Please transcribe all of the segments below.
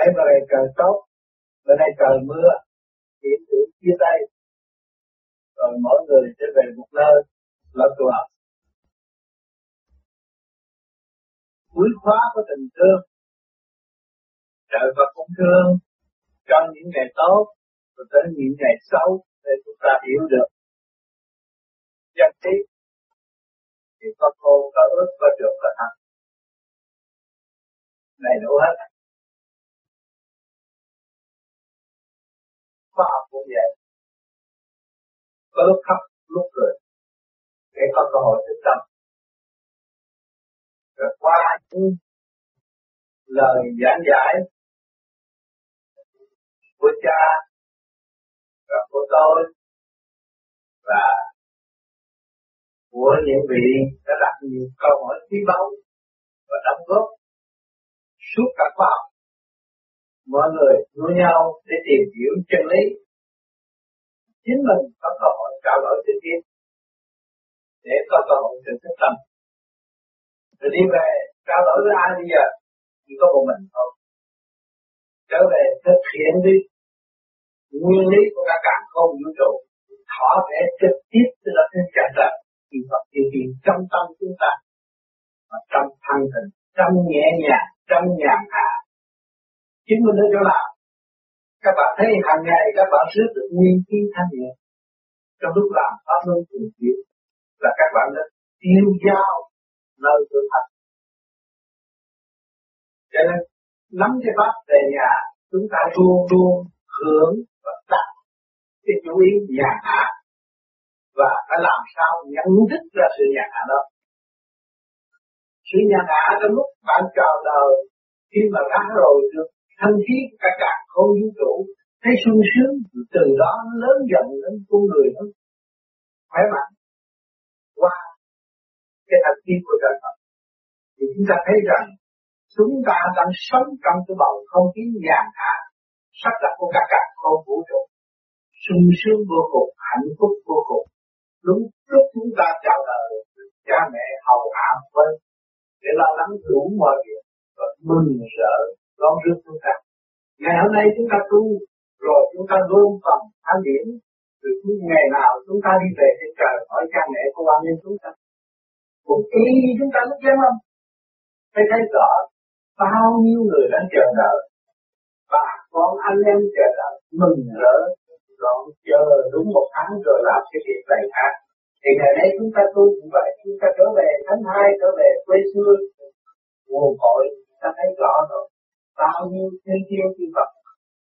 mấy bữa này trời tốt, bữa nay trời mưa hiện tượng chia tay. Rồi mỗi người sẽ về một nơi là tùa cuối khóa của tình thương, trời và cũng thương. Trong những ngày tốt, rồi tới những ngày xấu, để chúng ta hiểu được. Chân lý thì có cô có ước có được là thật. Đầy đủ hết. Khoa học cũng vậy có lúc khóc, lúc cười. Để có cơ hội thức tập rồi qua những lời giảng giải của cha và của tôi và của những vị đã đặt nhiều câu hỏi quý báu và đóng góp suốt cả khoa học mọi người nuôi nhau để tìm hiểu chân lý. Chính mình có cơ hội trao đổi trực tiếp để có cơ hội sự thức tâm. Rồi đi về, trao đổi với ai bây giờ? Chỉ có một mình thôi. Trở về thực hiện đi. Nguyên lý của cả càng không vũ trụ. Thỏa vẽ trực tiếp từ là trên trạng trời thì Phật điều kiện trong tâm chúng ta. Và trong thân tình trong nhẹ nhàng, trong nhàn hạ chính mình ở chỗ nào các bạn thấy hàng ngày các bạn rước được nguyên khí thanh nhẹ trong lúc làm pháp luân thường chuyển là các bạn đã tiêu giao nơi thực thật, cho nên nắm cái pháp về nhà chúng ta luôn luôn hưởng và đặt cái chú ý nhà hạ. Và phải làm sao nhận thức ra sự nhà hạ đó. Sự nhà hạ trong lúc bạn chào đời khi mà ra rồi được thanh khí cả cả không vũ trụ, thấy sung sướng, từ đó lớn dần lên con người nó. Khỏe mạnh. Qua cái thanh khí của trời Phật. Thì chúng ta thấy rằng, chúng ta đang sống trong cái bầu không khí nhàn hạ, sắp đặt của cả cả không vũ trụ. Sung sướng vô cùng, hạnh phúc vô cùng. Đúng lúc chúng ta chào đời, cha mẹ hầu hạ với để lo lắng đủ mọi việc, và mừng sợ đón rước chúng ta. Ngày hôm nay chúng ta tu rồi chúng ta luôn phần thanh điển, từ ngày nào chúng ta đi về trên trời hỏi cha mẹ của quan nhân chúng ta. Cũng y như chúng ta lúc giáng không? thấy thấy rõ bao nhiêu người đang chờ đợi. Bà con anh em chờ đợi mừng rỡ rồi chờ đúng một tháng rồi làm cái việc này khác thì ngày nay chúng ta tu cũng vậy chúng ta trở về tháng hai trở về quê xưa. Nguồn cội ta thấy rõ rồi bao nhiêu thiên tiêu thiên Phật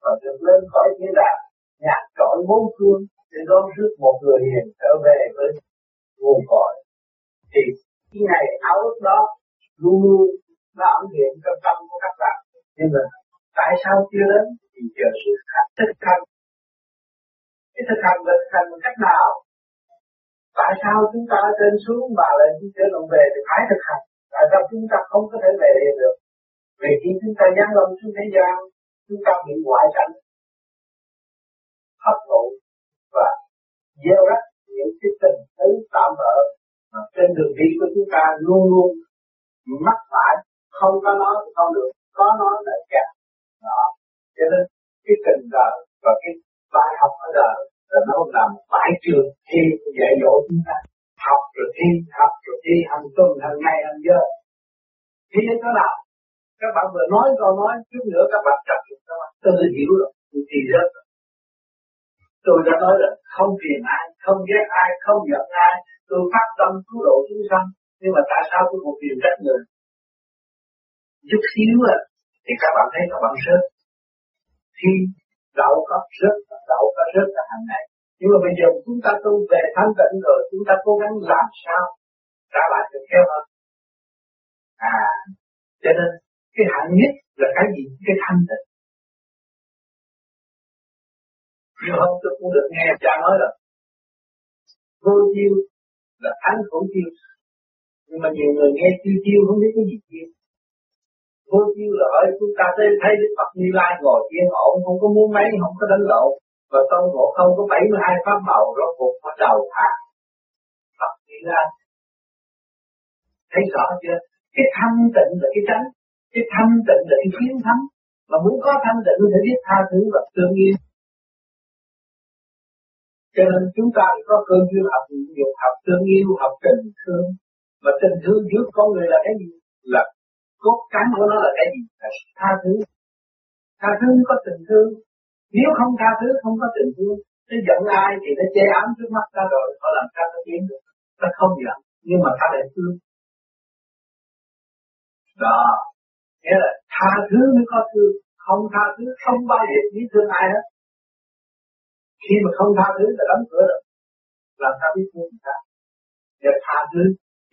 và được lên khỏi thế đàng nhạc trọi bốn phương, để đón rước một người hiền trở về với nguồn cội. Thì cái ngày áo ước đó luôn luôn nó ẩn hiện trong tâm của các bạn. Nhưng mà tại sao chưa đến? Thì chờ sự thực hành. Cái thực hành là thực hành một cách nào? Tại sao chúng ta trên xuống mà lại đi trở lòng về thì phải thực hành? Tại sao chúng ta không có thể về liền được? Vì khi chúng ta giáng lâm xuống thế gian, chúng ta bị ngoại cảnh, hấp thụ và gieo rắc những cái tình tứ tạm bỡ mà trên đường đi của chúng ta luôn luôn mắc phải, không có nói thì không được, có nói là kẹt đó. Cho nên cái tình đời và cái bài học ở đời là nó làm bãi trường thi dạy dỗ chúng ta. Học rồi thi, học rồi thi hàng tuần hàng ngày hàng giờ. Thi nó thế nào? Các bạn vừa nói câu nói chút nữa các bạn chặt được các bạn. Tự hiểu rồi thì rất. Rồi tôi đã nói là không phiền ai, không ghét ai, không giận ai. Tôi phát tâm cứu độ chúng sanh, nhưng mà tại sao tôi còn phiền trách người? Chút xíu à thì các bạn thấy các bạn rớt khi đậu có rớt đậu có rớt cả hàng ngày. Nhưng mà bây giờ chúng ta tu về thanh tịnh rồi, chúng ta cố gắng làm sao trả lại được theo hơn à cho nên cái hạnh nhất là cái gì? Cái thanh tịnh. Nhiều hôm tôi cũng được nghe cha nói là vô chiêu là thánh khổ chiêu. Nhưng mà nhiều người nghe chiêu chiêu không biết cái gì chiêu. Vô chiêu là ở chúng ta thấy thấy Đức Phật Như Lai ngồi yên ổn, không có muốn mấy, không có đánh lộn. Và tôn ngộ không có 72 pháp màu, rốt cuộc bắt đầu thả Phật Như Lai. Thấy rõ chưa? Cái thanh tịnh là cái tránh cái thanh tịnh là cái chiến thắng. Mà muốn có thanh tịnh thì biết tha thứ và tương yêu cho nên chúng ta có cơ duyên học dục học tương yêu học tình thương. Mà tình thương giữa con người là cái gì? Là cốt cán của nó là cái gì? Là tha thứ. Tha thứ có tình thương. Nếu không tha thứ, không có tình thương, nó giận ai thì nó che ám trước mắt ta rồi, họ làm sao nó tiến được? Ta không giận, nhưng mà ta lại thương. Đó nghĩa là tha thứ mới có thương, không tha thứ, không bao giờ biết thương ai hết. Khi mà không tha thứ là đóng cửa rồi. Làm sao biết thương người ta. Để tha thứ,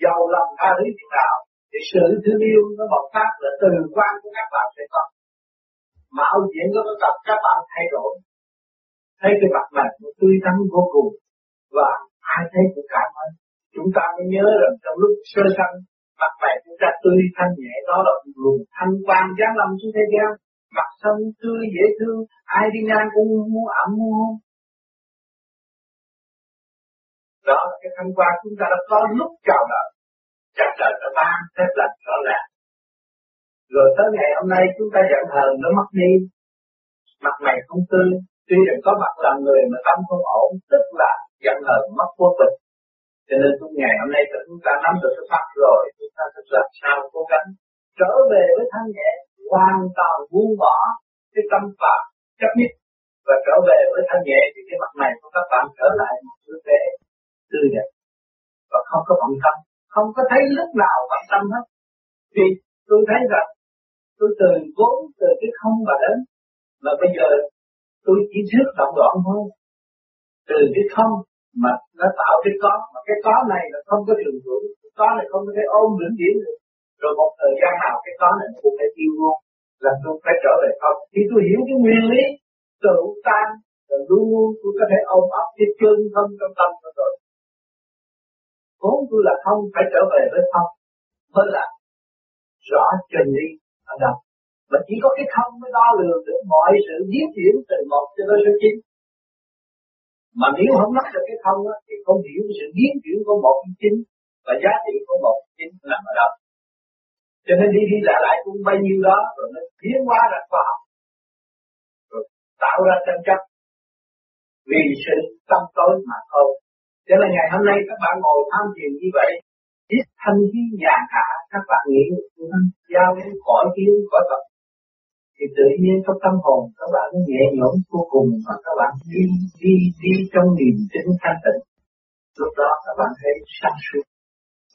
giàu lòng tha thứ thế nào? Thì sự thương yêu nó bộc phát là từ quan của các bạn sẽ có. Mà ông diễn có tập các bạn thay đổi. Thấy cái mặt mình nó tươi tắn vô cùng. Và ai thấy cũng cảm ơn. Chúng ta mới nhớ rằng trong lúc sơ sanh mặt mày chúng ta tươi thanh nhẹ, đó là luồng thanh quan giáng lâm xuống thế gian. Mặt xanh tươi dễ thương, ai đi ngang cũng muốn ẩm mua đó là cái thanh quan chúng ta đã có lúc chào đợi. Chắc trời đã ban phép lành rõ ràng. Rồi tới ngày hôm nay chúng ta giận hờn, nó mất đi. Mặt mày không tươi. Tuy rằng có mặt làm người mà tâm không ổn, tức là giận hờn mất vô tình cho nên trong ngày hôm nay chúng ta nắm được cái pháp rồi, chúng ta phải làm sao cố gắng trở về với thanh nhẹ, hoàn toàn buông bỏ cái tâm phạm chấp nhất. Và trở về với thanh nhẹ thì cái mặt này của các bạn trở lại một sự trẻ tươi đẹp và không có bận tâm, không có thấy lúc nào bận tâm hết. Vì tôi thấy rằng tôi từ vốn, từ cái không mà đến, mà bây giờ tôi chỉ trước động đoạn thôi. Từ cái không mà nó tạo cái có, mà cái có này là không có trường hưởng, cái có này không có thể ôm vĩnh viễn được. Rồi một thời gian nào cái có này cũng phải tiêu luôn là tôi phải trở về không khi tôi hiểu cái nguyên lý tự tan rồi luôn luôn tôi có thể ôm ấp cái chân thân trong tâm của tôi. Vốn tôi là không phải trở về với không mới là rõ chân lý ở đâu. Mà chỉ có cái không mới đo lường được mọi sự biến chuyển từ một cho tới số chín mà nếu không nắm được cái không á, thì không hiểu sự biến chuyển của một cái chính và giá trị của một cái chính nằm ở đâu. Cho nên đi đi lại lại cũng bao nhiêu đó rồi nó biến hóa ra khoa học. Rồi tạo ra tranh chấp. Vì sự tâm tối mà thôi. Cho nên ngày hôm nay các bạn ngồi tham thiền như vậy biết thanh khí nhà hạ các bạn nghĩ giao đến khỏi kiến khỏi tập thì tự nhiên trong tâm hồn các bạn nhẹ nhõm vô cùng và các bạn đi đi đi trong niềm tin thanh tịnh. Lúc đó các bạn thấy sáng suốt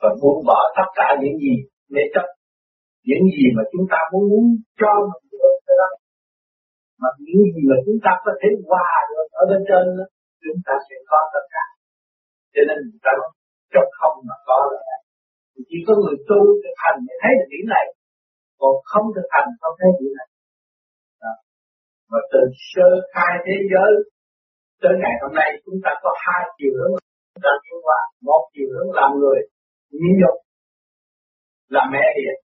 và buông bỏ tất cả những gì mê chấp những gì mà chúng ta muốn muốn cho mình được cái đó. Mà những gì mà chúng ta có thể hòa được ở bên trên đó, chúng ta sẽ có tất cả. Cho nên chúng ta nói trong không mà có là chỉ có người tu thực hành mới thấy được điểm này. Còn không thực hành không thấy điểm này và từ sơ khai thế giới, tới ngày hôm nay chúng ta có hai chiều hướng đang tiến hóa một chiều hướng làm người nhịn nhục làm mẹ hiền.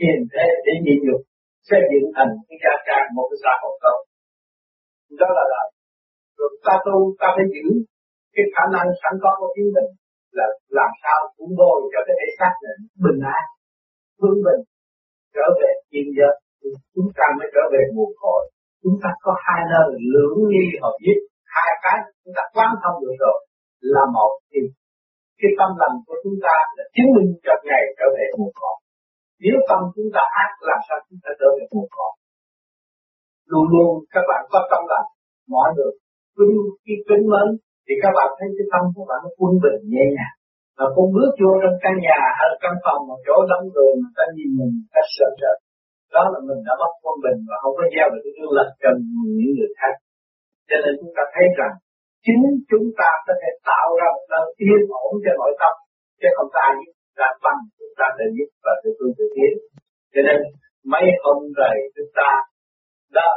Hiền thế để nhịn nhục xây dựng thành cái gia trang một cái xã hội tốt. Đó là là rồi ta tu, ta phải giữ cái khả năng sẵn có của chính mình, là làm sao cũng bồi cho cái thể xác này bình an, vững bình, trở về thiên giới chúng ta mới trở về nguồn cội chúng ta có hai nơi lưỡng nghi hợp nhất. Hai cái chúng ta quán thông được rồi là một thì cái tâm lành của chúng ta là chứng minh cho ngày trở về nguồn cội. Nếu tâm chúng ta ác, làm sao chúng ta trở về nguồn cội? Luôn luôn các bạn có tâm lành, mọi được kính khi kính mến, thì các bạn thấy cái tâm của bạn nó quân bình, nhẹ nhàng. Và con bước vô trong căn nhà hay căn phòng, một chỗ đông người người ta nhìn mình, ta sợ sợ đó là mình đã mất quân bình và không có gieo được cái gương lành cho những người khác. Cho nên chúng ta thấy rằng chính chúng ta có thể tạo ra một nơi yên ổn cho nội tâm, chứ không có ai giúp ta bằng chúng ta để giúp và tự tương tự tiến cho nên mấy hôm rồi chúng ta đã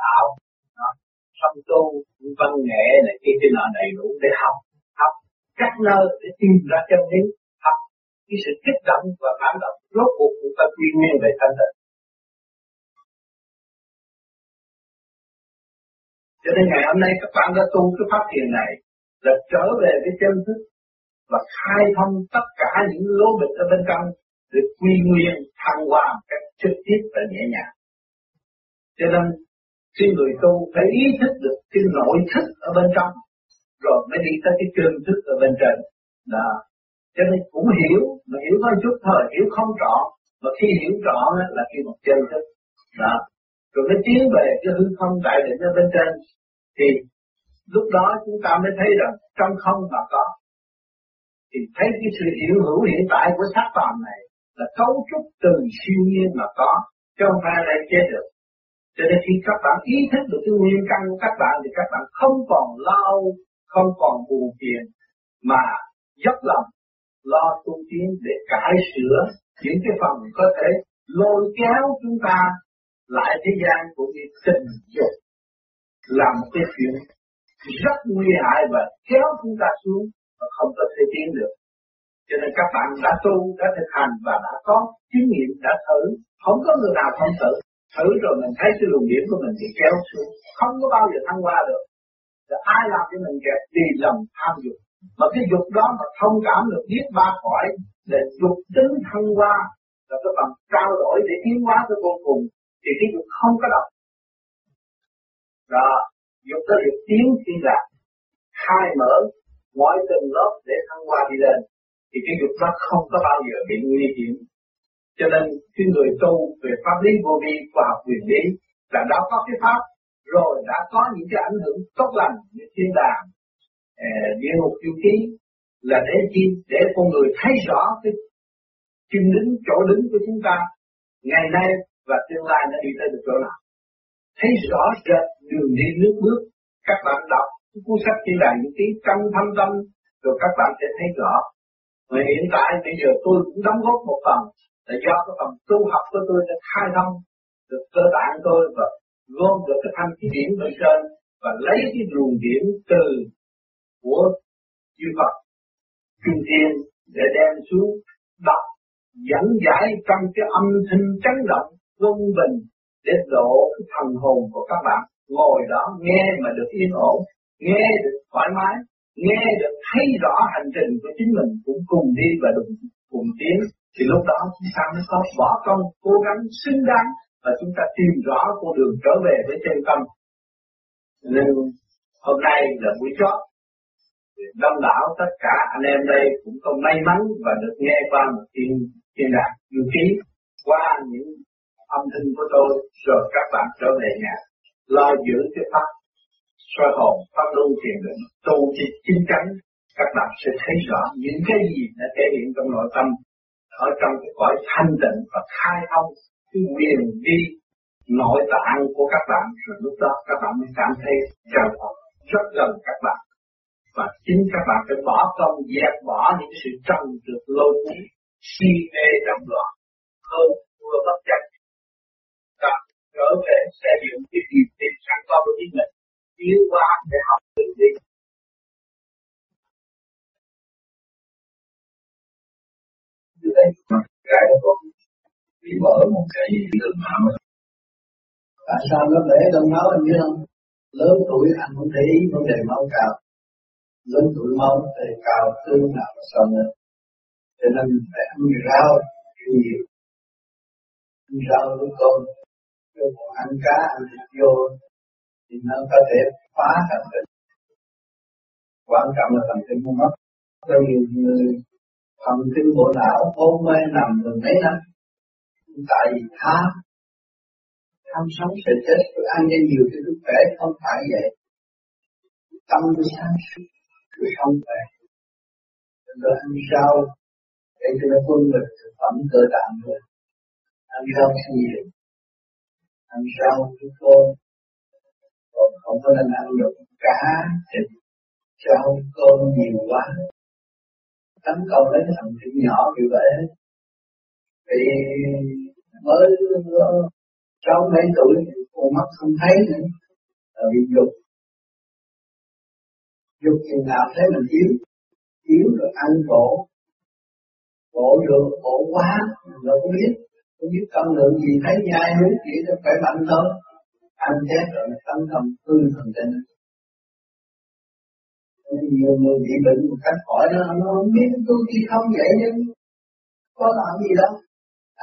đạo xong à, tu, văn nghệ này kia cái nọ đầy đủ để học học các nơi để tìm ra chân lý, học cái sự kích động và cảm động rốt cuộc chúng ta quy nguyên về thanh tịnh cho nên ngày hôm nay các bạn đã tu cái pháp thiền này là trở về cái chân thức và khai thông tất cả những lỗ bịch ở bên trong để quy nguyên, thăng hoa một cách trực tiếp và nhẹ nhàng. cho nên khi người tu phải ý thức được cái nội thức ở bên trong, rồi mới đi tới cái chân thức ở bên trên. Đó. Cho nên cũng hiểu, mà hiểu có chút thôi, hiểu không rõ, mà khi hiểu rõ là khi một chân thức. Đó rồi mới tiến về cái hư không đại định ở bên trên. Thì lúc đó chúng ta mới thấy rằng trong không mà có. Thì thấy cái sự hiểu hữu hiện tại của xác toàn này là cấu trúc từ siêu nhiên mà có, chứ không phải là chết được. Cho nên khi các bạn ý thức được cái nguyên căn của các bạn thì các bạn không còn lao không còn buồn phiền, mà dốc lòng lo tu tiến để cải sửa những cái phần có thể lôi kéo chúng ta lại thế gian của cái tình dục là một cái chuyện rất nguy hại và kéo chúng ta xuống và không có thể tiến được. Cho nên các bạn đã tu, đã thực hành và đã có kinh nghiệm, đã thử. Không có người nào không thử. Thử rồi mình thấy cái luồng điểm của mình bị kéo xuống. Không có bao giờ thăng qua được. Rồi ai làm cho mình kẹt đi lầm tham dục. Mà cái dục đó mà thông cảm được biết ba khỏi để dục tính thăng qua là cái phần trao đổi để tiến hóa tới vô cùng thì cái dục không có động đó dục đó được tiến thiên là khai mở mọi tầng lớp để thăng hoa đi lên. Thì cái dục đó không có bao giờ bị nguy hiểm. Cho nên cái người tu về pháp lý vô vi, khoa học quyền lý là đã có cái pháp, rồi đã có những cái ảnh hưởng tốt lành như thiên đàng ờ, địa ngục chu ký là để chi? Để con người thấy rõ cái chân đứng, chỗ đứng của chúng ta. Ngày nay và tương lai nó đi tới được chỗ nào. Thấy rõ rệt đường đi nước bước, các bạn đọc cuốn sách chỉ là những cái trong thâm tâm, rồi các bạn sẽ thấy rõ. Mà hiện tại bây giờ tôi cũng đóng góp một phần, là do cái phần tu học của tôi đã khai thông được cơ bản tôi và gom được cái thanh khí điển bên trên và lấy cái luồng điển từ của chư Phật Trung Thiên để đem xuống đọc, dẫn giải trong cái âm thanh chấn động quân bình để độ cái thần hồn của các bạn. Ngồi đó nghe mà được yên ổn, nghe được thoải mái, nghe được thấy rõ hành trình của chính mình cũng cùng đi và cùng cùng tiến. Thì lúc đó chúng ta mới có bỏ công, cố gắng, xứng đáng và chúng ta tìm rõ con đường trở về với chân tâm. Nên hôm nay là buổi chót. Đông đảo tất cả anh em đây cũng có may mắn và được nghe qua một tiên tiên đạt du ký qua những âm thanh của tôi rồi các bạn trở về nhà, lo giữ cái pháp soi hồn, pháp luân thiền định, tu thì chính chắn. Các bạn sẽ thấy rõ những cái gì đã thể hiện trong nội tâm, ở trong cái cõi thanh tịnh và khai thông cái quyền đi, nội tạng của các bạn. Rồi lúc đó các bạn mới cảm thấy trời Phật rất gần các bạn. Và chính các bạn phải bỏ công, dẹp bỏ những sự trần trượt lôi cuốn, si mê động loạn. Hơn vừa bất chấp trở về xây dựng cái niềm tin sẵn có của chính mình. Tiến qua để học tự đi. Như vậy cái có bị mở một cái đường hầm tại sao nó để trong máu anh biết không? Lớn tuổi anh không để ý vấn đề máu cao. Lớn tuổi máu thì cao tương nào mà sao nữa? Cho nên phải ăn rau nhiều. Ăn rau với cơm rồi ăn cá, ăn thịt vô, thì nó có thể phá thần kinh quan trọng là thần kinh không mất có nhiều người, thần kinh bộ não hôn mê nằm được mấy năm, tại vì tham tham sống sẽ chết, rồi ăn cho nhiều thì sức khỏe không phải vậy. Tâm sáng suốt, rồi không phải rồi ăn rau, để cho nó quân biệt thực phẩm cơ tạng nữa. Ăn rau nhiều ăn rau chúng tôi còn không có nên ăn được cá thịt rau cơm nhiều quá. Tấn công đến thằng thịt nhỏ như vậy. Thì mới ờ, sáu mấy tuổi con mắt không thấy nữa. Là bị dục. Dục chừng nào thấy mình yếu. Yếu rồi ăn bổ bổ được bổ quá, mình đâu có biết không biết tâm lượng gì, thấy nhai muốn chỉ cho khỏe mạnh thôi. Ăn chết rồi tâm thầm hư thần tình nhiều người bị bệnh một cách khỏi nó nó không biết tu thì không vậy, nhưng có làm gì đâu.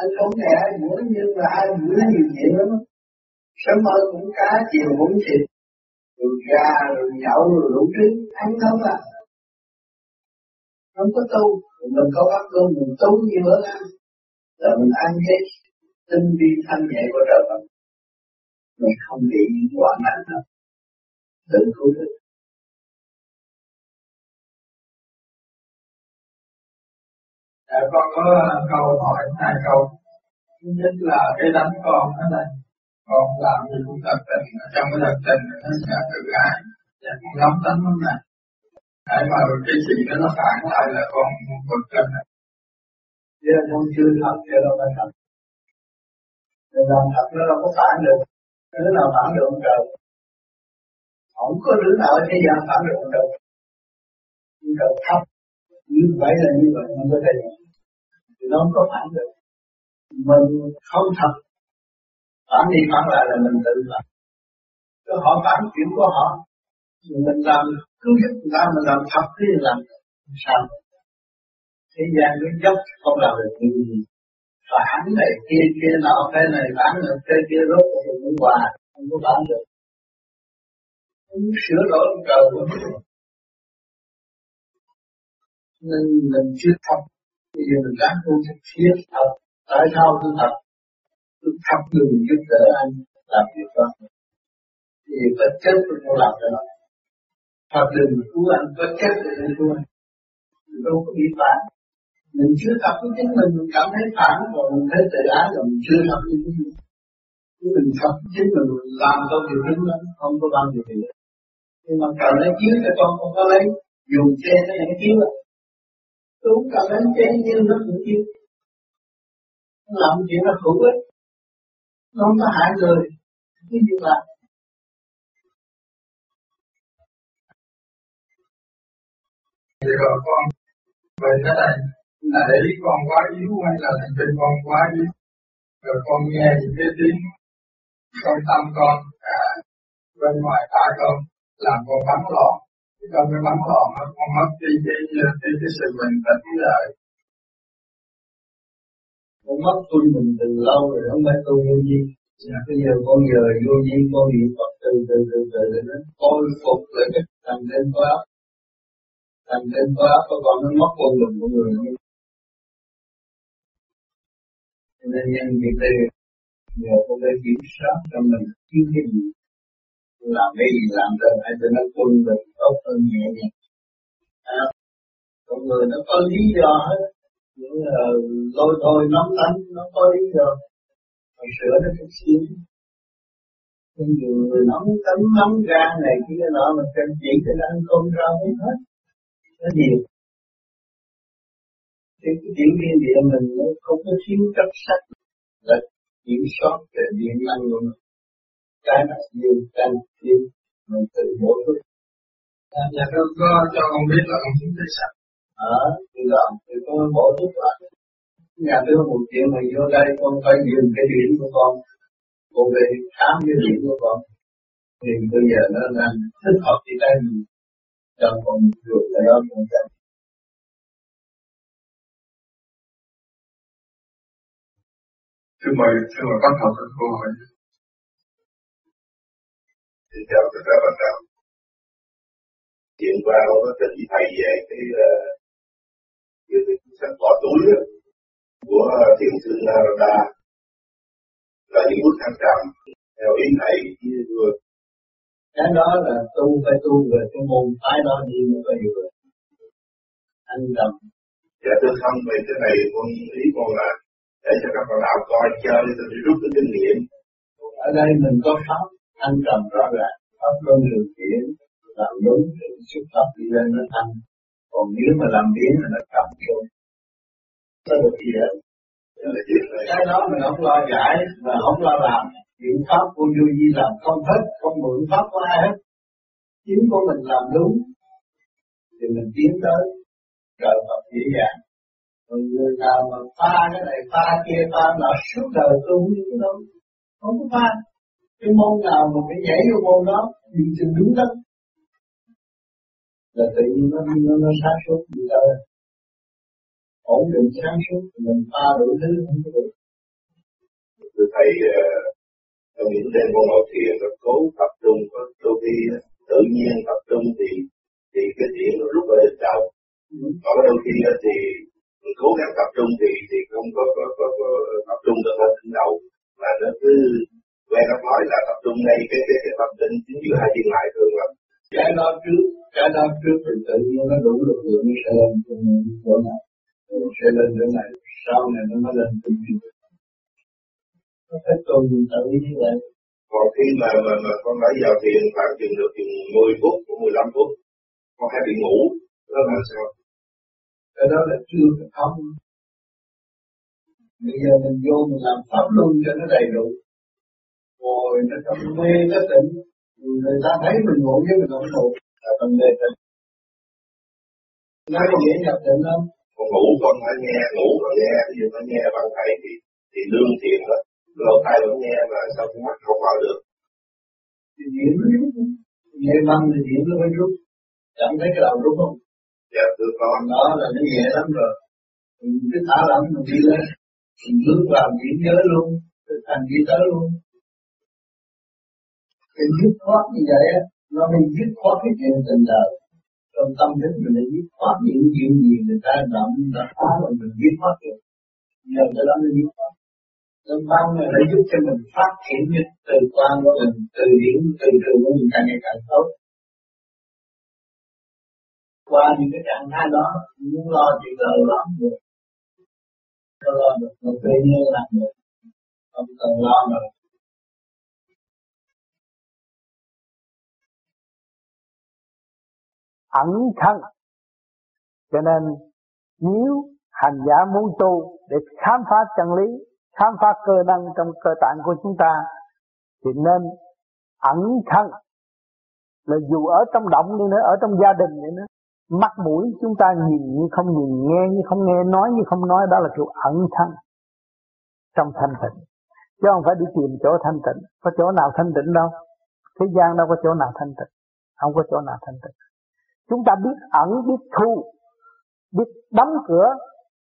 Anh không nghe ai mũi nhưng mà ai mũi nó nhiều chuyện lắm. Sớm mơ cũng cá, chiều cũng thịt rồi gà, rồi nhậu, rồi đủ thứ ăn không à. Không có tu. Mình có bắt cơm, mình tu nhiều hơn ăn là mình ăn cái tinh vi thanh nhẹ của trời Phật. Mình không bị những quả nặng đâu tự cứu được. À, con có câu hỏi hai câu. Thứ nhất là cái đánh con đó là con làm gì cũng thật tình trong cái thật tình nó sẽ tự ái. Và con nắm tánh lắm nè Tại mà cái gì đó nó phản lại là con bực lên này. Thế là không chưa thật thì đâu phải thật. Thì làm thật nó đâu có phản được. Đứa nào phản được ông trời. Không có đứa nào ở thế gian phản được ông trời. Ông trời thấp. Như vậy là như vậy, không có thể Thì nó không có phản được. Mình không thật. Phản đi phản lại là mình tự phản Chứ họ phản chuyện của họ. Mình làm cứ giúp người ta mình làm thật thì làm sao thế gian nó dốc không làm được những gì phản này, kia kia, nọ, cái này phản này, cái kia, rốt cuộc mình cũng hòa, không có phản được. Không sửa đổi ông trời của mình. Nên mình chưa thật bây giờ mình ráng tu thật, thiết thật, tại sao tôi thật? Tôi thật người giúp đỡ anh, làm việc đó. Thì phải chết tôi không làm được. Thật đừng cứu anh, có chết thì anh cứu anh Mình đâu có bị phản mình chưa tập với chính mình Mình cảm thấy phản rồi mình thấy tự ái rồi mình chưa tập với chính mình Chứ mình tập với chính mình mình Làm công việc đúng lắm Không có bao nhiêu việc Nhưng mà cần lấy chiếu cho con không có lấy Dùng xe nó nhảy chiếu Tôi không cần lấy xe nhưng nó cũng chiếu Làm chuyện nó hữu ích Nó không có hại người Cái việc làm thì rồi con về cái này là để ý con quá yếu hay là thành trên con quá yếu. Rồi con nghe những cái tiếng trong tâm con à, bên ngoài tai con làm con bắn lòn trong cái bắn lòn nó con mất đi cái cái, cái, sự bình tĩnh lại. Con mất tôi mình từ lâu rồi không phải tôi vô duyên. Dạ. bây giờ con giờ vô duyên con niệm Phật từ từ từ từ để nó khôi phục lại cái thành lên có óc. Thành trên có óc của con nó mất con đường của người nên nhân việc đây nhờ có phải kiểm soát cho mình kiếm cái gì làm cái gì làm được hay cho nó quân được tốt hơn nhẹ nhàng. À, con người nó có lý do hết. Những là lôi thôi nóng tánh nó có lý do. Phải sửa nó chút xíu nhưng nhiều người nóng tánh nóng gan này kia nọ mình cần chỉ cho nó ăn cơm rau hết. Nó nhiều thì cái tiểu liên địa mình nó không có thiếu chất sắt là kiểm soát về điện năng của mình cái nhiều cái nào thiếu mình tự bổ túc à, dạ có, có cho con biết là con thiếu chất sắt ở thì đó thì con bổ túc lại. Nhà đưa một chuyện mà vô đây con phải dừng cái điểm của con. Con về khám cái điểm của con. Thì bây giờ nó đang thích hợp thì đây mình. Cho con ruột cái đó con chạy Thưa mời, thưa mời bác học các câu hỏi. Xin chào tất cả bạn đạo. Chuyện qua có trình với thầy về cái cái, cái sách bỏ túi đó, của thiền sư Narada là những bức thăng trầm theo ý thầy với vừa cái đó là tu phải tu về cái môn phái đó đi mới có hiệu quả anh đồng dạ tôi không về cái này con ý con là để cho các bạn đạo coi chơi tôi đi rút cái kinh nghiệm. Ở đây mình có pháp anh trầm rõ ràng pháp luân điều khiển làm đúng thì xuất pháp đi lên nó tăng còn nếu mà làm biến là nó cầm xuống nó được gì hết. Cái đó mình không lo giải và không lo làm. Biện pháp của vô di làm không hết không mượn pháp của ai hết. Chính của mình làm đúng thì mình tiến tới trợ Phật dễ dàng còn người nào mà pha cái này pha kia pha nọ suốt đời tu như thế đâu. Không có pha. Cái môn nào mà phải nhảy vô môn đó thì chừng đúng lắm là tự nhiên nó nó, nó sáng suốt gì đâu ổn định sáng suốt mình pha đủ thứ không có được. Tôi thấy uh, trong những đêm con ngồi thiền nó cố tập trung có đôi khi tự nhiên tập trung thì thì cái nó rút ở đầu còn đôi khi thì mình cố gắng tập trung thì thì không có có, có, có tập trung được ở đỉnh đầu. Mà nó cứ quen nó nói là tập trung ngay cái cái cái tập định chính giữa hai thiên lại thường lắm cái đó trước cái đó trước thì tự nhiên nó đủ lực lượng sẽ lên chỗ này sẽ lên chỗ này sau này nó mới lên tự nhiên nó phải tuần tự như vậy. Còn khi mà mà mà con đã vào thiền khoảng chừng được chừng 10 phút 15 phút con hay bị ngủ đó là sao cái đó là chưa được thông. Bây giờ mình vô mình làm pháp luân cho nó đầy đủ. Ngồi nó trong mê nó tỉnh. Người ta thấy mình ngủ với mình không ngủ là trong mê tỉnh nó có dễ nhập định không? Con ngủ con phải nghe ngủ rồi nghe. Ví dụ con nghe bạn thầy thì thì lương thiền đó. Lỗ tai vẫn nghe mà sao con mắt không mở được? Thì diễn nó rút. Nghe băng thì diễn nó mới rút. Chẳng thấy cái đầu rút không giờ thưa con đó là nó nhẹ lắm rồi. Mình cứ thả lỏng mình đi lên. Mình bước vào biển giới luôn. Thành đi tới luôn. Thì dứt khoát như vậy á nó mới dứt khoát cái chuyện tình đời. Trong tâm thức mình đã dứt khoát những chuyện gì người ta động đã phá rồi mình dứt khoát được. Nhờ cái đó mới dứt khoát. Tâm tâm này đã giúp cho mình phát triển cái từ quan của mình, từ điểm, từ trường của mình càng ngày càng tốt. Qua những cái trạng thái đó, muốn lo chuyện đời lo được. Không lo được, nó tự nhiên làm được. Không cần lo được ẩn thân cho nên nếu hành giả muốn tu để khám phá chân lý khám phá cơ năng trong cơ tạng của chúng ta thì nên ẩn thân là dù ở trong động đi nữa ở trong gia đình đi nữa mắt mũi chúng ta nhìn như không nhìn, nghe như không nghe, nói như không nói, đó là kiểu ẩn thân trong thanh tịnh. Chứ không phải đi tìm chỗ thanh tịnh. Có chỗ nào thanh tịnh đâu? Thế gian đâu có chỗ nào thanh tịnh. Không có chỗ nào thanh tịnh. Chúng ta biết ẩn, biết thu, biết đóng cửa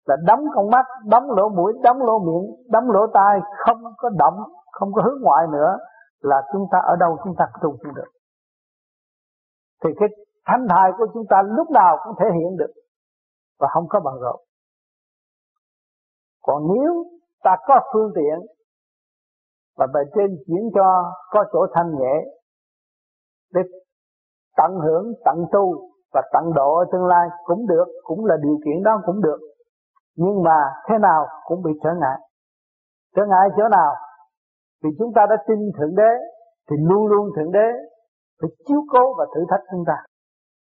là đóng con mắt, đóng lỗ mũi, đóng lỗ miệng, đóng lỗ tai, không có động, không có hướng ngoại nữa là chúng ta ở đâu chúng ta tu không được. Thì cái thanh thai của chúng ta lúc nào cũng thể hiện được và không có bằng rộn. Còn nếu ta có phương tiện và bề trên chuyển cho có chỗ thanh nhẹ để tận hưởng, tận tu và tận độ ở tương lai cũng được, cũng là điều kiện đó cũng được. Nhưng mà thế nào cũng bị trở ngại. Trở ngại chỗ nào? Vì chúng ta đã tin thượng đế, thì luôn luôn thượng đế phải chiếu cố và thử thách chúng ta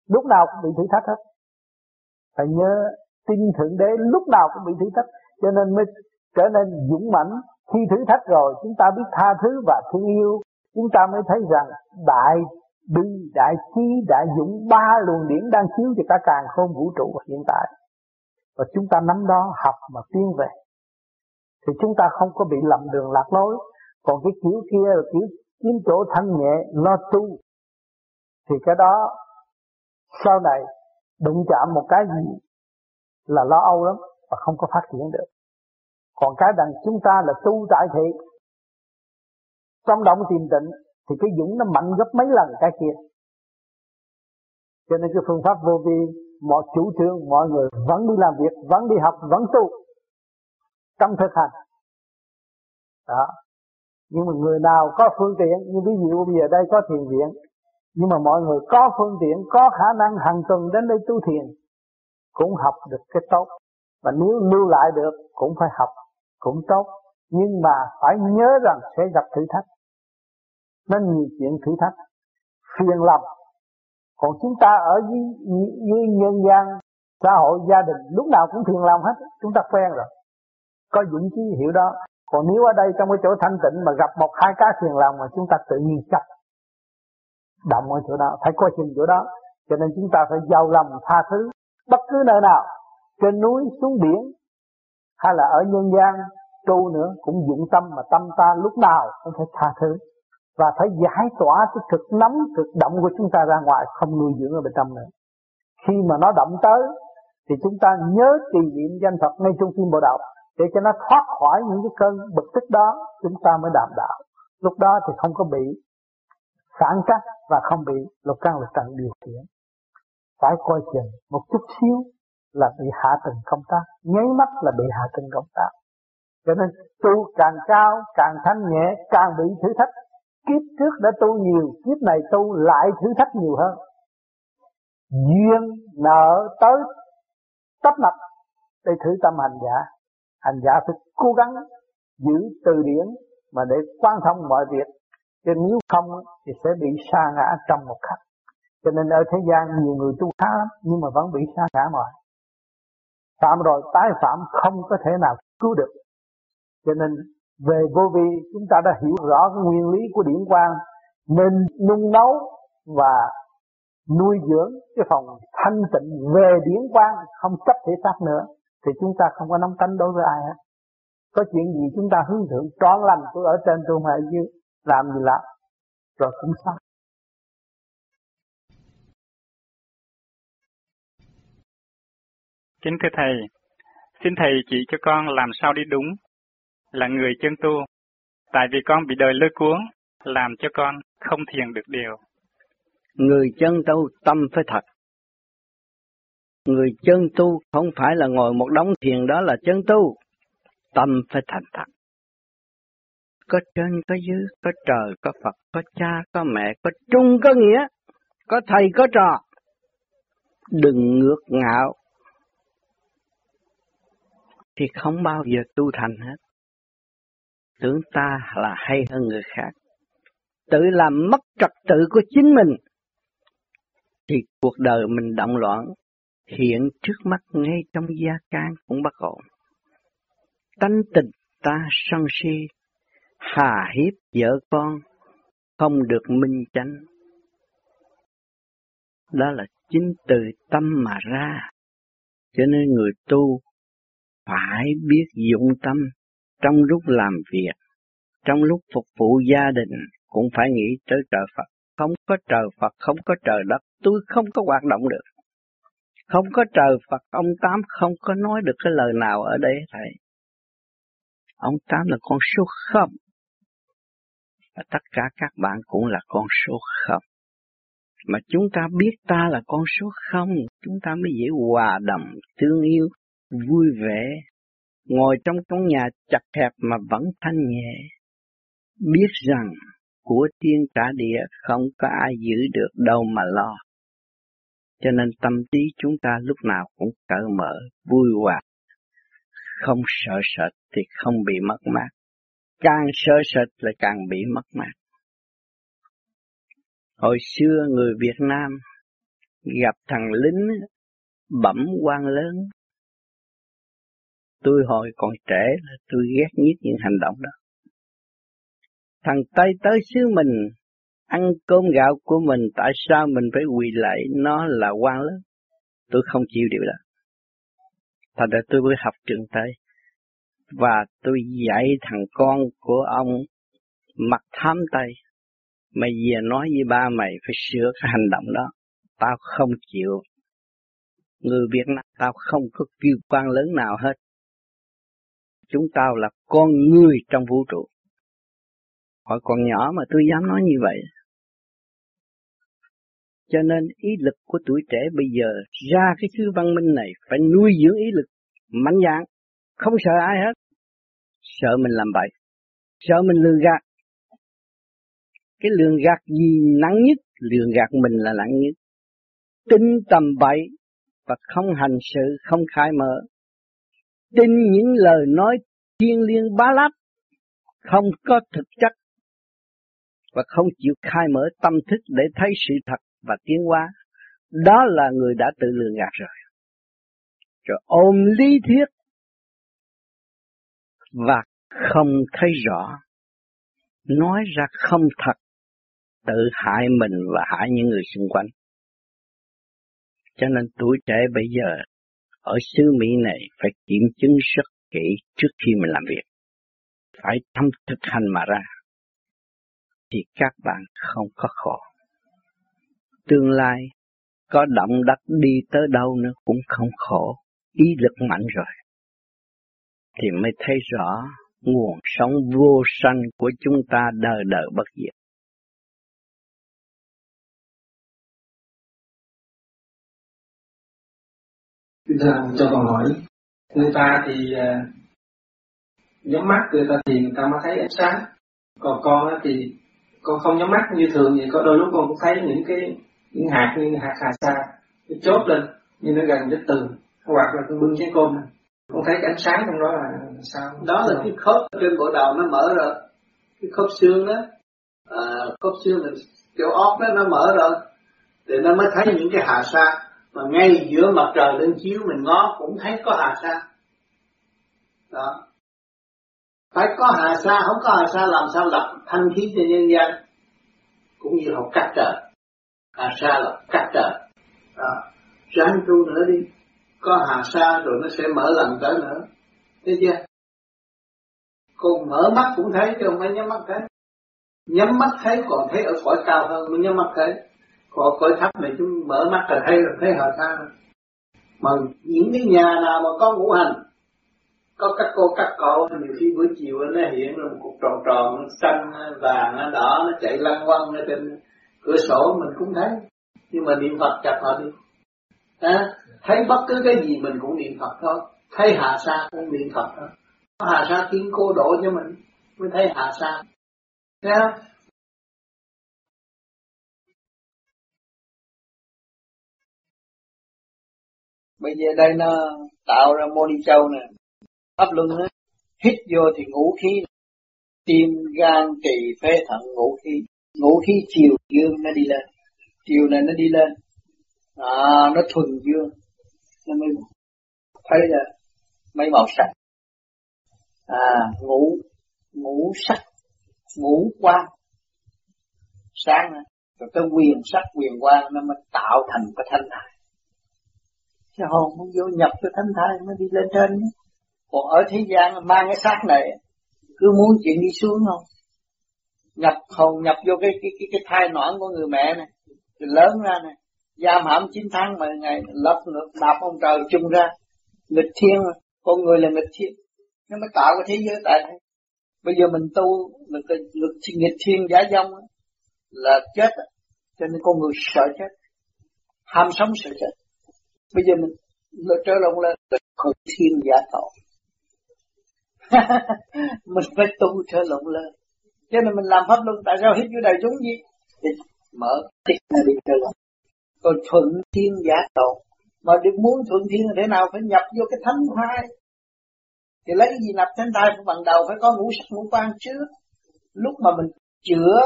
lúc nào cũng bị thử thách hết. Phải nhớ, tin thượng đế lúc nào cũng bị thử thách, cho nên mới trở nên dũng mãnh. Khi thử thách rồi, chúng ta biết tha thứ và thương yêu. Chúng ta mới thấy rằng đại bi, đại trí đại dũng, ba luồng điển đang chiếu cho cả càng không vũ trụ hiện tại. Và chúng ta nắm đó, học mà tiến về. Thì chúng ta không có bị lầm đường lạc lối. Còn cái kiểu kia là kiểu kiếm chỗ thanh nhẹ, lo tu. Thì cái đó sau này, đụng chạm một cái gì là lo âu lắm và không có phát triển được. Còn cái đằng chúng ta là tu tại thị, trong động tìm tịnh, thì cái dũng nó mạnh gấp mấy lần cái kia. Cho nên cái phương pháp vô vi, mọi chủ trương, mọi người vẫn đi làm việc, vẫn đi học, vẫn tu, trong thực hành. Đó. Nhưng mà người nào có phương tiện, như ví dụ bây giờ đây có thiền viện nhưng mà mọi người có phương tiện có khả năng hàng tuần đến đây tu thiền cũng học được cái tốt. Và nếu lưu lại được cũng phải học cũng tốt. Nhưng mà phải nhớ rằng sẽ gặp thử thách. Nó nhiều chuyện thử thách. Phiền lòng. Còn chúng ta ở dưới, dưới nhân gian xã hội gia đình lúc nào cũng thiền lòng hết. Chúng ta quen rồi. Có dũng chí hiểu đó. Còn nếu ở đây trong cái chỗ thanh tịnh mà gặp một hai cái thiền lòng mà chúng ta tự nhiên chấp động ở chỗ đó, phải coi chừng chỗ đó. Cho nên chúng ta phải giàu lòng tha thứ bất cứ nơi nào, trên núi, xuống biển, hay là ở nhân gian, tu nữa, cũng dụng tâm mà tâm ta lúc nào cũng phải tha thứ. Và phải giải tỏa cái thực nóng thực động của chúng ta ra ngoài, không nuôi dưỡng ở bên trong nữa. Khi mà nó động tới, thì chúng ta nhớ trì niệm danh Phật ngay trong tim bộ đạo, để cho nó thoát khỏi những cái cơn bực tức đó, chúng ta mới đảm đạo. Lúc đó thì không có bị phản cách và không bị lục căn lục trần điều khiển. Phải coi chừng một chút xíu là bị hạ tầng công tác, nháy mắt là bị hạ tầng công tác. Cho nên tu càng cao, càng thanh nhẹ, càng bị thử thách. Kiếp trước đã tu nhiều, kiếp này tu lại thử thách nhiều hơn. Duyên nợ tới tấp nập để thử tâm hành giả. Hành giả phải cố gắng giữ từ điển mà để quan thông mọi việc chứ nếu không thì sẽ bị sa ngã trong một khắc. Cho nên ở thế gian nhiều người tu khá lắm, nhưng mà vẫn bị sa ngã mọi phạm rồi, tái phạm không có thể nào cứu được. Cho nên về vô vi, chúng ta đã hiểu rõ cái nguyên lý của điển quang. Nên nung nấu và nuôi dưỡng cái phòng thanh tịnh về điển quang, không chấp thể xác nữa, thì chúng ta không có nắm tánh đối với ai hết. Có chuyện gì chúng ta hướng thượng trọn lành, tôi ở trên tôi mà ở dưới làm gì làm rồi cũng xong Kính thưa Thầy, xin Thầy chỉ cho con làm sao đi đúng, là người chân tu, tại vì con bị đời lôi cuốn, làm cho con không thiền được điều. Người chân tu tâm phải thật. Người chân tu không phải là ngồi một đống thiền đó là chân tu. Tâm phải thành thật. Có trên, có dưới, có trời, có Phật, có cha, có mẹ, có trung, có nghĩa, có thầy, có trò. Đừng ngược ngạo, thì không bao giờ tu thành hết. Tưởng ta là hay hơn người khác. Tự làm mất trật tự của chính mình. Thì cuộc đời mình động loạn, hiện trước mắt ngay trong gia can cũng bất ổn. Tánh tình ta sân si, hà hiếp vợ con, không được minh chánh. Đó là chính từ tâm mà ra. Cho nên người tu phải biết dụng tâm trong lúc làm việc, trong lúc phục vụ gia đình cũng phải nghĩ tới trời Phật. Không có trời Phật, không có trời đất, tôi không có hoạt động được. Không có trời Phật, ông Tám không có nói được cái lời nào ở đây thầy. Ông Tám là con số không. Và tất cả các bạn cũng là con số không. Mà chúng ta biết ta là con số không, chúng ta mới dễ hòa đồng, thương yêu, vui vẻ, ngồi trong căn nhà chặt hẹp mà vẫn thanh nhẹ, biết rằng của thiên cả địa không có ai giữ được đâu mà lo. Cho nên tâm trí chúng ta lúc nào cũng cởi mở, vui hòa, không sợ sệt thì không bị mất mát. Càng sơ sệt là càng bị mất mát. Hồi xưa người Việt Nam gặp thằng lính bẩm quan lớn Tôi hồi còn trẻ là tôi ghét nhất những hành động đó. Thằng Tây tới xứ mình, ăn cơm gạo của mình, tại sao mình phải quỳ lại nó là quan lớn? Tôi không chịu điều đó. Thành ra tôi mới học trường Tây. Và tôi dạy thằng con của ông mặt thám tay Mày về nói với ba mày phải sửa cái hành động đó. Tao không chịu. Người Việt Nam tao không có kêu quan lớn nào hết chúng tao là con người trong vũ trụ. hỏi còn nhỏ mà tôi dám nói như vậy. Cho nên ý lực của tuổi trẻ bây giờ ra cái thứ văn minh này phải nuôi dưỡng ý lực mạnh dạng không sợ ai hết. Sợ mình làm bậy, sợ mình lường gạt. Cái lường gạt gì nặng nhất, lường gạt mình là nặng nhất. Tin tầm bậy và không hành sự, không khai mở. Tin những lời nói thiên liêng bá láp không có thực chất và không chịu khai mở tâm thức để thấy sự thật và tiến hóa. Đó là người đã tự lường gạt rồi. Rồi ôm lý thuyết và không thấy rõ nói ra không thật, tự hại mình và hại những người xung quanh cho nên tuổi trẻ bây giờ, ở xứ Mỹ này phải kiểm chứng rất kỹ trước khi mình làm việc. Phải tâm thực hành mà ra. Thì các bạn không có khổ. Tương lai có động đất đi tới đâu nữa cũng không khổ. Ý lực mạnh rồi. Thì mới thấy rõ nguồn sống vô sanh của chúng ta đời đời bất diệt. Dạ, cho con hỏi, người ta thì uh, nhắm mắt người ta thì người ta mới thấy ánh sáng, còn con thì con không nhắm mắt như thường thì có đôi lúc con cũng thấy những cái những hạt như hạt hà sa chốt lên như nó gần đến tường hoặc là con bưng cái cơm này con thấy cái ánh sáng trong đó là sao? Đó là cái khớp trên bộ đầu nó mở rồi. Cái khớp xương đó. À, khớp xương mình chỗ óc đó nó mở rồi. Thì nó mới thấy những cái hà sa. Mà ngay giữa mặt trời lên chiếu mình ngó cũng thấy có hà sa. Đó. Phải có hà sa không có hà sa làm sao lập thanh khí cho nhân gian? Cũng như học cắt trời. Hà sa là cắt trời. Đó. Ráng tu nữa đi có hà sa rồi nó sẽ mở lần tới nữa. Thấy chưa? Còn mở mắt cũng thấy chứ không phải nhắm mắt thấy. Nhắm mắt thấy còn thấy ở cõi cao hơn, mới nhắm mắt thấy. Còn cõi thấp này chúng mở mắt là thấy rồi, thấy hà sa rồi. Mà những cái nhà nào mà có ngũ hành, có các cô, các cậu, nhiều khi buổi chiều nó hiện ra một cục tròn tròn, nó xanh vàng, nó đỏ, nó chạy lăn quăng ở trên cửa sổ mình cũng thấy. Nhưng mà niệm phật chặt họ đi à, thấy bất cứ cái gì mình cũng niệm phật thôi. Thấy hạ sa cũng niệm phật thôi. Hạ sa tiếng cô độ cho mình mới thấy hạ sa. Thấy không? Bây giờ đây nó tạo ra mô đi châu nè. Áp luân nó hít vô thì ngũ khí tim gan tỳ phế thận ngũ khí. Ngũ khí chiều dương nó đi lên. Chiều này nó đi lên à, nó thuần dương. Nó mới thấy là mấy màu sắc. À ngũ ngũ sắc ngũ quan sáng rồi cái quyền sắc quyền quan nó mới tạo thành cái thanh thai cái hồn muốn vô nhập cái thanh thai mới đi lên trên. Còn ở thế gian mang cái xác này cứ muốn chuyện đi xuống không? Nhập hồn nhập vô cái cái cái, cái thai nõn của người mẹ này rồi lớn ra này giam hãm 9 tháng 10 ngày lấp ngược đạp ông trời chung ra. Nghịch thiên mà con người là nghịch thiên. Nó mới tạo cái thế giới tại đây. Bây giờ mình tu lực lực nghịch thiên giả dông là chết cho nên con người sợ chết. Ham sống sợ chết. Bây giờ mình trở lộn lên khổ thiên giả tội. Mình phải tu trở lộn lên cho nên mình làm pháp luân, tại sao hết vô đời chúng gì? Để mở tích đi, trở lộn còn thuận thiên giả tổ mà được muốn thuận thiên thế nào? Phải nhập vô cái thánh thai thì lấy gì nhập thánh thai bằng đầu? Phải có ngũ sắc ngũ quan trước lúc mà mình chữa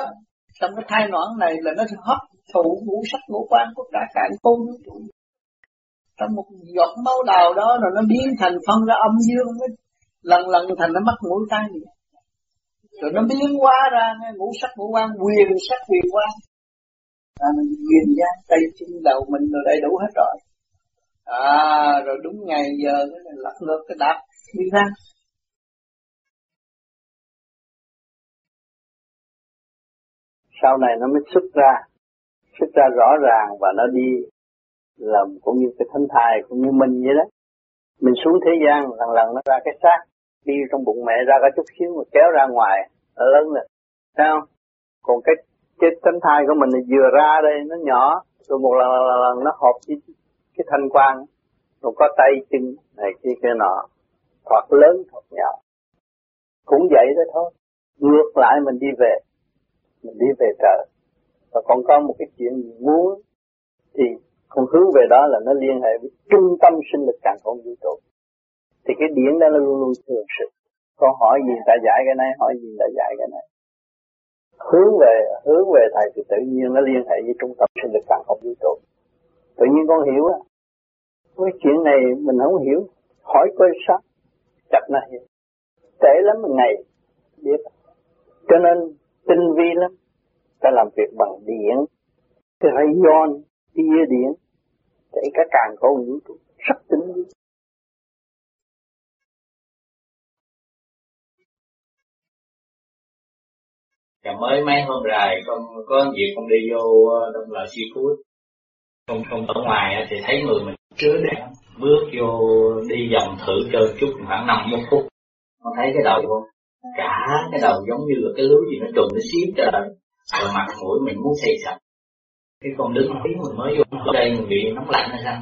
trong cái thai noãn này là nó hấp thụ ngũ sắc ngũ quan của cả cả con trong một giọt máu đào đó rồi nó biến thành phân ra âm dương mới lần lần thành nó mất mũi tai rồi nó biến hóa ra, ngũ sắc ngũ quan, quyền sắc quyền quan à, mình quyền ra tay chân đầu mình rồi đầy đủ hết rồi. À rồi đúng ngày giờ cái này lật ngược cái đạp đi ra. Sau này nó mới xuất ra xuất ra rõ ràng và nó đi làm cũng như cái thân thai cũng như mình vậy đó. Mình xuống thế gian lần lần nó ra cái xác đi trong bụng mẹ ra cái chút xíu mà kéo ra ngoài nó lớn lên. Thấy không còn cái cái cánh thai của mình vừa ra đây nó nhỏ rồi một lần, lần, lần nó hợp với cái thanh quan rồi có tay chân này kia kia nọ. Hoặc lớn hoặc nhỏ. Cũng vậy đó thôi. Ngược lại mình đi về. Mình đi về trời. Và còn có một cái chuyện gì muốn thì con hướng về đó là nó liên hệ với trung tâm sinh lực càng không vũ trụ. Thì cái điển đó nó luôn luôn thường sự. Con hỏi gì ta giải cái này hỏi gì ta giải cái này hướng về hướng về thầy thì tự nhiên nó liên hệ với trung tâm sinh lực càng không vũ trụ. Tự nhiên con hiểu á. Cái chuyện này mình không hiểu. Hỏi coi sao? Chặt này. Tệ lắm một ngày, biết. Cho nên tinh vi lắm. Ta làm việc bằng điện. Cái hay ion tia điện. Để cả càng có vũ trụ. Rất tinh vi. Và mới mấy hôm rồi con có việc con đi vô ờ, đông lợi seafood không không ở ngoài thì thấy người mình chứa đẹp bước vô đi vòng thử chơi chút khoảng năm một phút. Con thấy cái đầu không? Cả cái đầu giống như là cái lưới gì nó trùng nó xiết trời rồi mặt mũi mình muốn xây sạch. Cái con đứng tiếng mình mới vô ở đây mình bị nóng lạnh hay sao?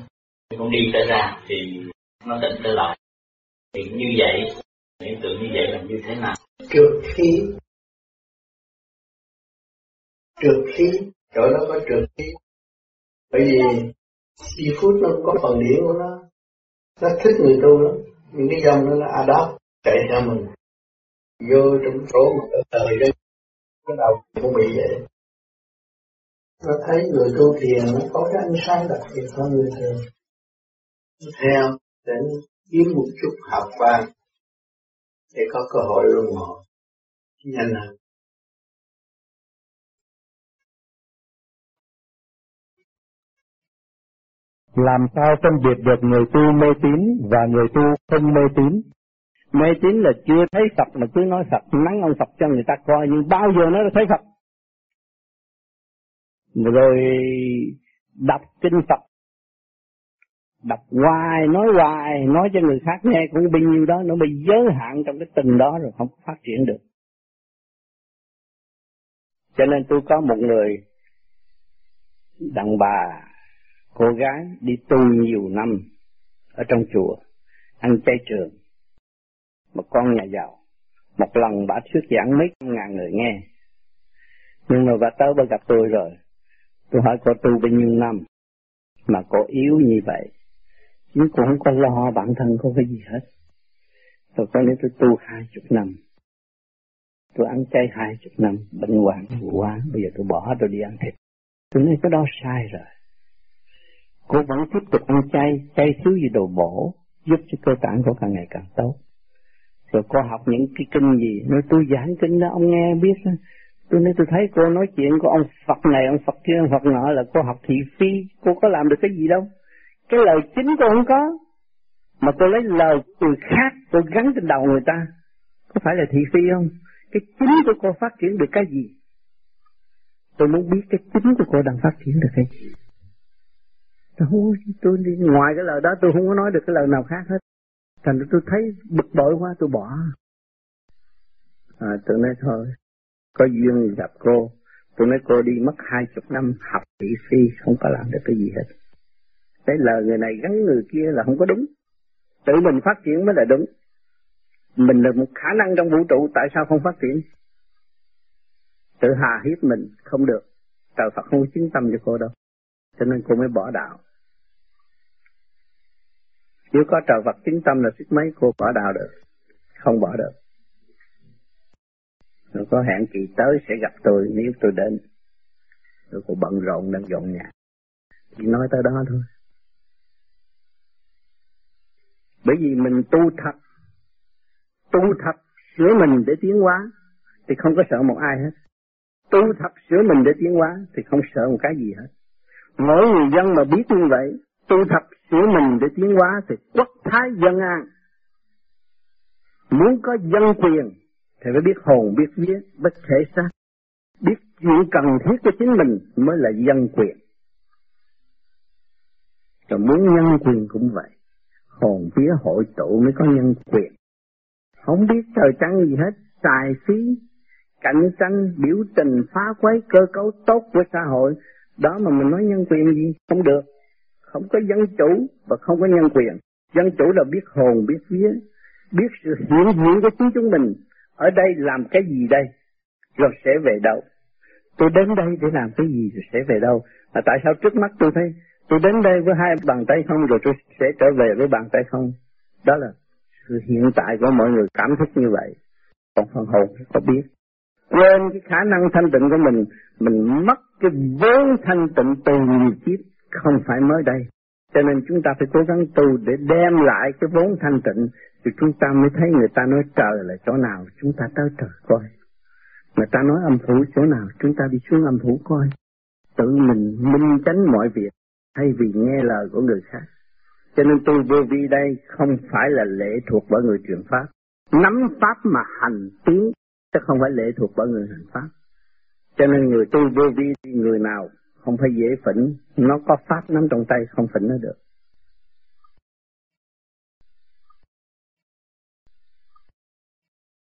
Thì con đi trở ra thì nó tỉnh trở lại. Thì như vậy hiện tượng như vậy là như thế nào? Trước khi trượt khí chỗ đó có trượt khí. Bởi vì si phút nó có phần điển của nó nó thích người tu lắm. Những cái dòng nó là adapt chạy ra mình, vô trong chỗ một cái thời đó cái đầu cũng bị vậy. Nó thấy người tu thiền nó có cái ánh sáng đặc biệt hơn người thường. Theo để kiếm một chút học qua, để có cơ hội luân hồi. Nhanh hơn làm sao phân biệt được người tu mê tín và người tu không mê tín? Mê tín là chưa thấy Phật mà cứ nói Phật, nắng ông Phật cho người ta coi nhưng bao giờ nó đã thấy Phật. Rồi đọc kinh Phật. Đọc hoài, nói hoài, nói cho người khác nghe cũng bao nhiêu đó, nó bị giới hạn trong cái tình đó rồi không phát triển được. Cho nên tôi có một người đàn bà cô gái đi tu nhiều năm ở trong chùa, ăn chay trường. Một con nhà giàu, một lần bà thuyết giảng mấy trăm ngàn người nghe. Nhưng mà bà tới bà gặp tôi rồi. Tôi hỏi cô tu bao nhiêu năm mà cô yếu như vậy. Nhưng cô không có lo bản thân cô cái gì hết. Tôi có nếu tôi tu hai chục năm. Tôi ăn chay hai chục năm, bệnh hoạn quá. Bây giờ tôi bỏ tôi đi ăn thịt. Tôi nói cái đó sai rồi cô vẫn tiếp tục ăn chay chay thiếu gì đồ bổ, giúp cho cơ tạng của càng ngày càng tốt. Rồi cô học những cái kinh gì, nói tôi giảng kinh đó, ông nghe biết đó. tôi nói, tôi thấy cô nói chuyện của ông Phật này, ông Phật kia, ông Phật nọ là cô học thị phi, cô có làm được cái gì đâu. Cái lời chính cô không có, mà cô lấy lời người khác, cô gắn trên đầu người ta. Có phải là thị phi không? Cái chính của cô phát triển được cái gì? Tôi muốn biết cái chính của cô đang phát triển được cái gì tôi, tôi đi ngoài cái lời đó tôi không có nói được cái lời nào khác hết. Thành tôi thấy bực bội quá tôi bỏ. À, tôi nói thôi có duyên gặp cô. Tôi nói cô đi mất hai chục năm học thị phi không có làm được cái gì hết. Cái lời người này gắn người kia là không có đúng. Tự mình phát triển mới là đúng. Mình là một khả năng trong vũ trụ tại sao không phát triển? Tự hà hiếp mình không được. Trời Phật không chứng tâm cho cô đâu. Cho nên cô mới bỏ đạo nếu có trời vật chính tâm là sức mấy, cô bỏ đạo được. Không bỏ được. Rồi có hẹn kỳ tới sẽ gặp tôi, nếu tôi đến. Tôi cô bận rộn đang dọn nhà. Chỉ nói tới đó thôi. Bởi vì mình tu thật tu thật sửa mình để tiến hóa, thì không có sợ một ai hết. Tu thật sửa mình để tiến hóa, thì không sợ một cái gì hết. Mỗi người dân mà biết như vậy, tu thật sửa mình để tiến hóa thì quốc thái dân an. Muốn có dân quyền thì phải biết hồn, biết vía, biết thể xác, biết chuyện cần thiết cho chính mình mới là dân quyền. Rồi muốn nhân quyền cũng vậy. Hồn, vía, hội tụ mới có nhân quyền. Không biết trời trắng gì hết. Tài phí, cạnh tranh, biểu tình, phá quấy cơ cấu tốt của xã hội. Đó mà mình nói nhân quyền gì? Không được không có dân chủ và không có nhân quyền. Dân chủ là biết hồn, biết vía, biết sự hiện diện của chính chúng mình. Ở đây làm cái gì đây? Rồi sẽ về đâu? Tôi đến đây để làm cái gì rồi sẽ về đâu? Mà tại sao trước mắt tôi thấy, tôi đến đây với hai bàn tay không rồi tôi sẽ trở về với bàn tay không? Đó là sự hiện tại của mọi người cảm thức như vậy. Còn phần hồn có biết. Quên cái khả năng thanh tịnh của mình mình mất cái vốn thanh tịnh từ nhiều kiếp không phải mới đây. Cho nên chúng ta phải cố gắng tu để đem lại cái vốn thanh tịnh, thì chúng ta mới thấy người ta nói trời là chỗ nào, chúng ta tới trời coi. Người ta nói âm phủ chỗ nào, chúng ta đi xuống âm phủ coi. Tự mình minh chánh mọi việc, thay vì nghe lời của người khác. Cho nên tôi vô vi đây không phải là lệ thuộc bởi người truyền pháp. Nắm pháp mà hành tiến, chứ không phải lệ thuộc bởi người hành pháp. Cho nên người tu vô vi, người nào không phải dễ phỉnh. Nó có pháp nắm trong tay không phỉnh nó được.